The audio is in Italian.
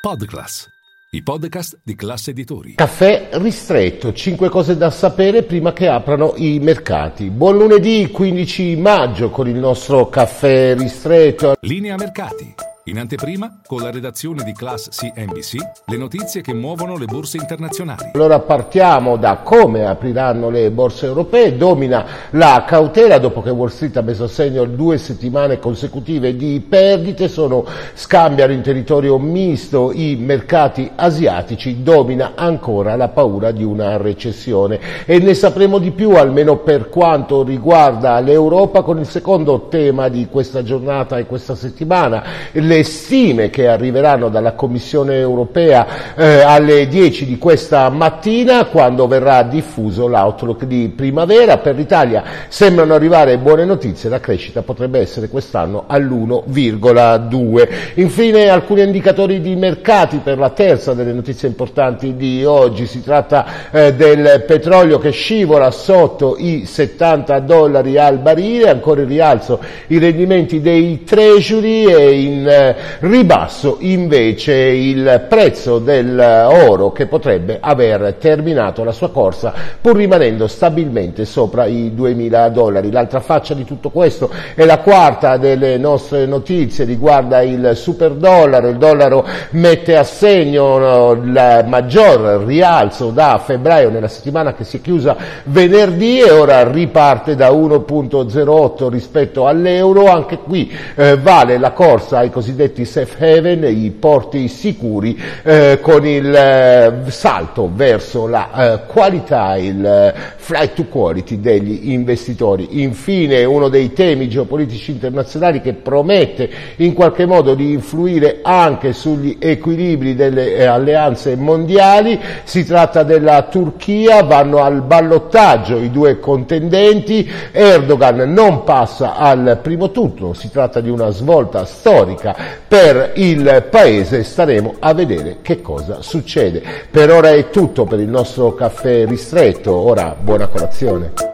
Podclass, i podcast di classe editori. Caffè ristretto, 5 cose da sapere prima che aprano i mercati. Buon lunedì 15 maggio con il nostro caffè ristretto. Linea mercati. In anteprima, con la redazione di Class CNBC, le notizie che muovono le borse internazionali. Allora partiamo da come apriranno le borse europee. Domina la cautela dopo che Wall Street ha messo a segno due settimane consecutive di perdite. Sono scambiano in territorio misto i mercati asiatici. Domina ancora la paura di una recessione e ne sapremo di più almeno per quanto riguarda l'Europa con il secondo tema di questa giornata e questa settimana. Le stime che arriveranno dalla Commissione europea eh, alle 10 di questa mattina quando verrà diffuso l'outlook di primavera. Per l'Italia sembrano arrivare buone notizie, la crescita potrebbe essere quest'anno all'1,2. Infine alcuni indicatori di mercati per la terza delle notizie importanti di oggi. Si tratta eh, del petrolio che scivola sotto i 70 dollari al barile, ancora in rialzo i rendimenti dei treasury e in eh, ribasso invece il prezzo dell'oro che potrebbe aver terminato la sua corsa pur rimanendo stabilmente sopra i 2000 dollari. L'altra faccia di tutto questo è la quarta delle nostre notizie, riguarda il super dollaro, il dollaro mette a segno il maggior rialzo da febbraio nella settimana che si è chiusa venerdì e ora riparte da 1.08 rispetto all'euro, anche qui eh, vale la corsa ai cosiddetti cosiddetti safe haven, i porti sicuri, eh, con il eh, salto verso la eh, qualità, il eh, flight to quality degli investitori. Infine uno dei temi geopolitici internazionali che promette in qualche modo di influire anche sugli equilibri delle eh, alleanze mondiali, si tratta della Turchia, vanno al ballottaggio i due contendenti, Erdogan non passa al primo turno, si tratta di una svolta storica per il Paese. Staremo a vedere che cosa succede. Per ora è tutto per il nostro caffè ristretto. Ora buona colazione.